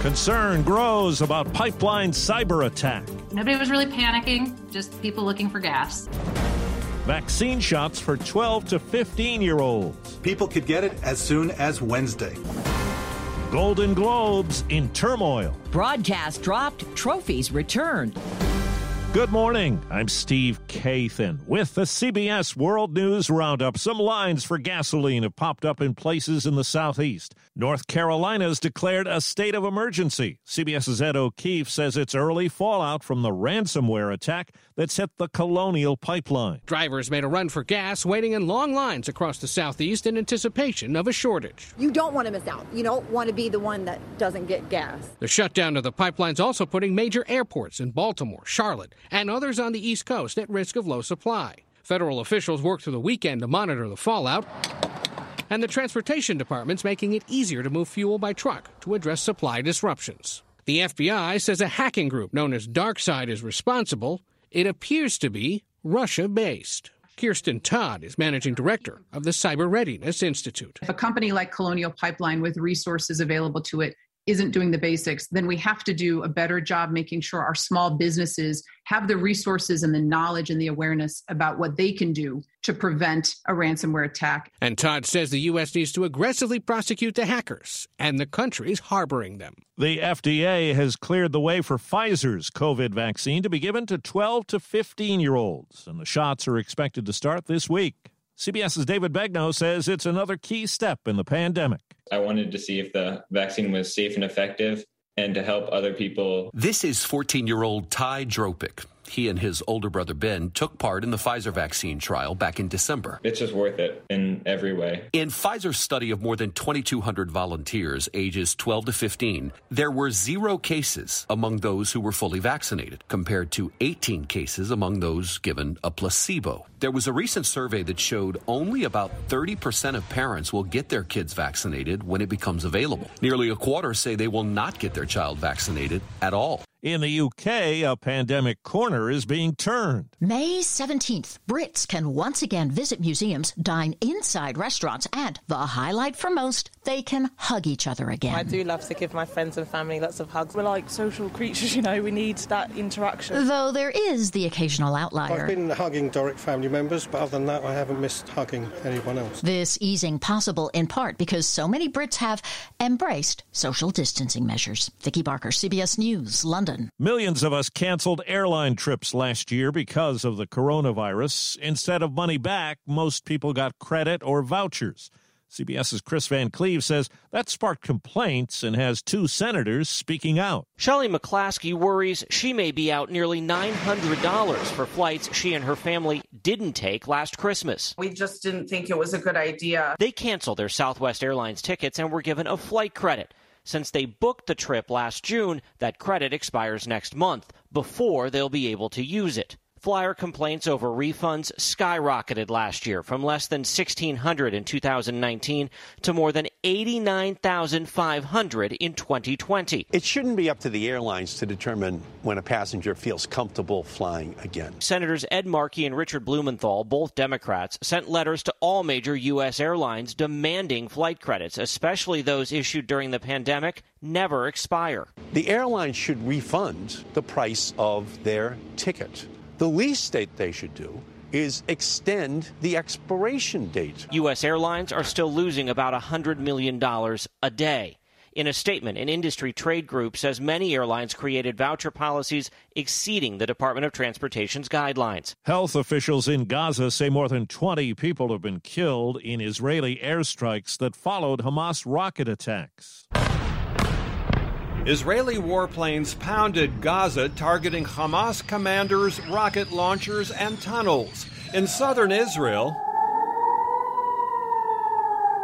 Concern grows about pipeline cyber attack. Nobody was really panicking, just people looking for gas. Vaccine shots for 12 to 15 year olds. People could get it as soon as Wednesday. Golden Globes in turmoil. Broadcast dropped, trophies returned. Good morning. I'm Steve Kathan with the CBS World News Roundup. Some lines for gasoline have popped up in places in the southeast. North Carolina's declared a state of emergency. CBS's Ed O'Keefe says it's early fallout from the ransomware attack that's hit the Colonial Pipeline. Drivers made a run for gas, waiting in long lines across the southeast in anticipation of a shortage. You don't want to miss out. You don't want to be the one that doesn't get gas. The shutdown of the pipeline's also putting major airports in Baltimore, Charlotte, and others on the East Coast at risk of low supply. Federal officials worked through the weekend to monitor the fallout, and the Transportation Department's making it easier to move fuel by truck to address supply disruptions. The FBI says a hacking group known as DarkSide is responsible. It appears to be Russia based. Kiersten Todd is managing director of the Cyber Readiness Institute. A company like Colonial Pipeline with resources available to it isn't doing the basics, then we have to do a better job making sure our small businesses have the resources and the knowledge and the awareness about what they can do to prevent a ransomware attack. And Todd says the U.S. needs to aggressively prosecute the hackers and the countries harboring them. The FDA has cleared the way for Pfizer's COVID vaccine to be given to 12 to 15 year olds, and the shots are expected to start this week. CBS's David Begnaud says it's another key step in the pandemic. I wanted to see if the vaccine was safe and effective and to help other people. This is 14 year old Ty Dropic. He and his older brother Ben took part in the Pfizer vaccine trial back in December. It's just worth it in every way. In Pfizer's study of more than 2,200 volunteers ages 12 to 15, there were zero cases among those who were fully vaccinated, compared to 18 cases among those given a placebo. There was a recent survey that showed only about 30% of parents will get their kids vaccinated when it becomes available. Nearly a quarter say they will not get their child vaccinated at all. In the UK, a pandemic corner is being turned. May 17th, Brits can once again visit museums, dine inside restaurants, and the highlight for most, they can hug each other again. I do love to give my friends and family lots of hugs. We're like social creatures, you know, we need that interaction. Though there is the occasional outlier. I've been hugging Doric family members, but other than that, I haven't missed hugging anyone else. This easing possible in part because so many Brits have embraced social distancing measures. Vicki Barker, CBS News, London. Millions of us canceled airline trips last year because of the coronavirus. Instead of money back, most people got credit or vouchers. CBS's Chris Van Cleave says that sparked complaints and has two senators speaking out. Shelley McClaskey worries she may be out nearly $900 for flights she and her family didn't take last Christmas. We just didn't think it was a good idea. They canceled their Southwest Airlines tickets and were given a flight credit. Since they booked the trip last June, that credit expires next month before they'll be able to use it. Flyer complaints over refunds skyrocketed last year from less than 1,600 in 2019 to more than 89,500 in 2020. It shouldn't be up to the airlines to determine when a passenger feels comfortable flying again. Senators Ed Markey and Richard Blumenthal, both Democrats, sent letters to all major U.S. airlines demanding flight credits, especially those issued during the pandemic, never expire. The airlines should refund the price of their ticket. The least that they should do is extend the expiration date. U.S. airlines are still losing about $100 million a day. In a statement, an industry trade group says many airlines created voucher policies exceeding the Department of Transportation's guidelines. Health officials in Gaza say more than 20 people have been killed in Israeli airstrikes that followed Hamas rocket attacks. Israeli warplanes pounded Gaza, targeting Hamas commanders, rocket launchers, and tunnels. In southern Israel,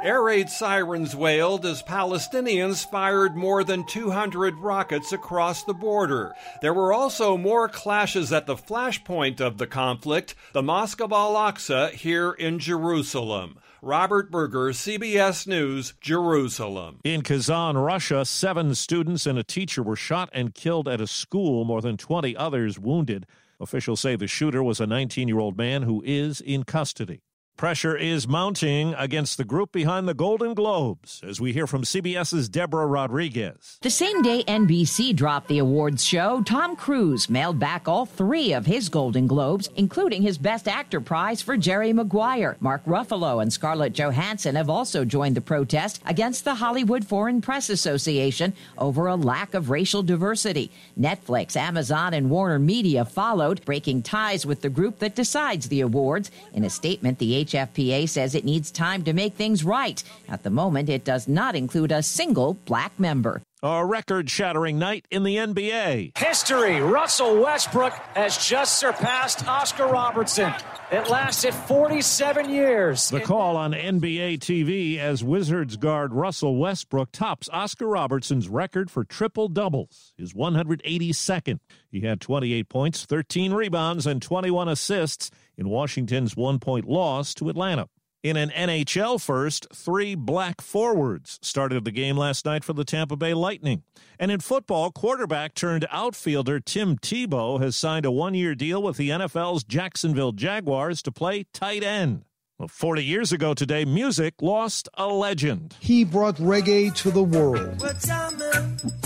Air raid sirens wailed as Palestinians fired more than 200 rockets across the border. There were also more clashes at the flashpoint of the conflict, the Mosque of Al Aqsa here in Jerusalem. Robert Berger, CBS News, Jerusalem. In Kazan, Russia, seven students and a teacher were shot and killed at a school, more than 20 others wounded. Officials say the shooter was a 19 year old man who is in custody. Pressure is mounting against the group behind the Golden Globes, as we hear from CBS's Deborah Rodriguez. The same day NBC dropped the awards show, Tom Cruise mailed back all three of his Golden Globes, including his Best Actor prize for Jerry Maguire. Mark Ruffalo and Scarlett Johansson have also joined the protest against the Hollywood Foreign Press Association over a lack of racial diversity. Netflix, Amazon, and Warner Media followed, breaking ties with the group that decides the awards. In a statement, the HFPA says it needs time to make things right. At the moment, it does not include a single black member. A record shattering night in the NBA. History Russell Westbrook has just surpassed Oscar Robertson. It lasted 47 years. The call on NBA TV as Wizards guard Russell Westbrook tops Oscar Robertson's record for triple doubles, his 182nd. He had 28 points, 13 rebounds, and 21 assists in Washington's one point loss to Atlanta. In an NHL first, three black forwards started the game last night for the Tampa Bay Lightning. And in football, quarterback turned outfielder Tim Tebow has signed a one year deal with the NFL's Jacksonville Jaguars to play tight end. Well, 40 years ago today, music lost a legend. He brought reggae to the world.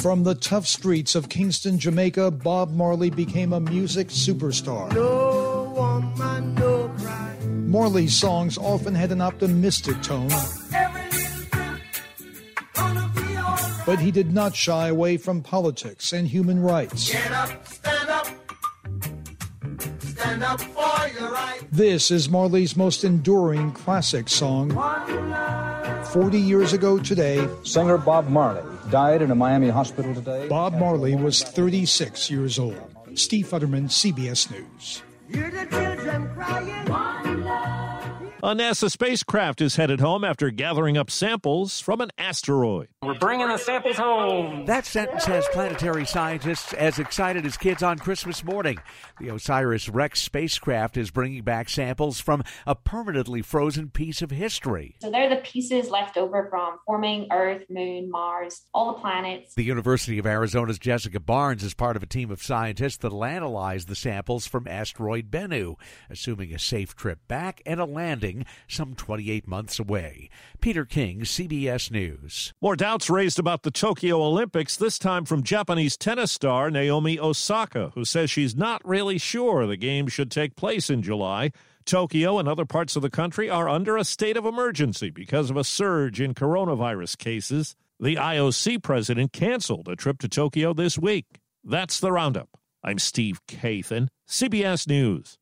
From the tough streets of Kingston, Jamaica, Bob Marley became a music superstar. No woman, no cry. Marley's songs often had an optimistic tone. But he did not shy away from politics and human rights. Up, stand up. Stand up for your right. This is Marley's most enduring classic song. 40 years ago today, singer Bob Marley died in a Miami hospital today. Bob Marley was 36 years old. Steve Futterman, CBS News. A NASA spacecraft is headed home after gathering up samples from an asteroid. We're bringing the samples home. That sentence has planetary scientists as excited as kids on Christmas morning. The OSIRIS REx spacecraft is bringing back samples from a permanently frozen piece of history. So they're the pieces left over from forming Earth, Moon, Mars, all the planets. The University of Arizona's Jessica Barnes is part of a team of scientists that'll analyze the samples from asteroid Bennu, assuming a safe trip back and a landing some 28 months away. Peter King, CBS News. More doubts raised about the Tokyo Olympics, this time from Japanese tennis star Naomi Osaka, who says she's not really sure the games should take place in July. Tokyo and other parts of the country are under a state of emergency because of a surge in coronavirus cases. The IOC president canceled a trip to Tokyo this week. That's the roundup. I'm Steve Kathan, CBS News.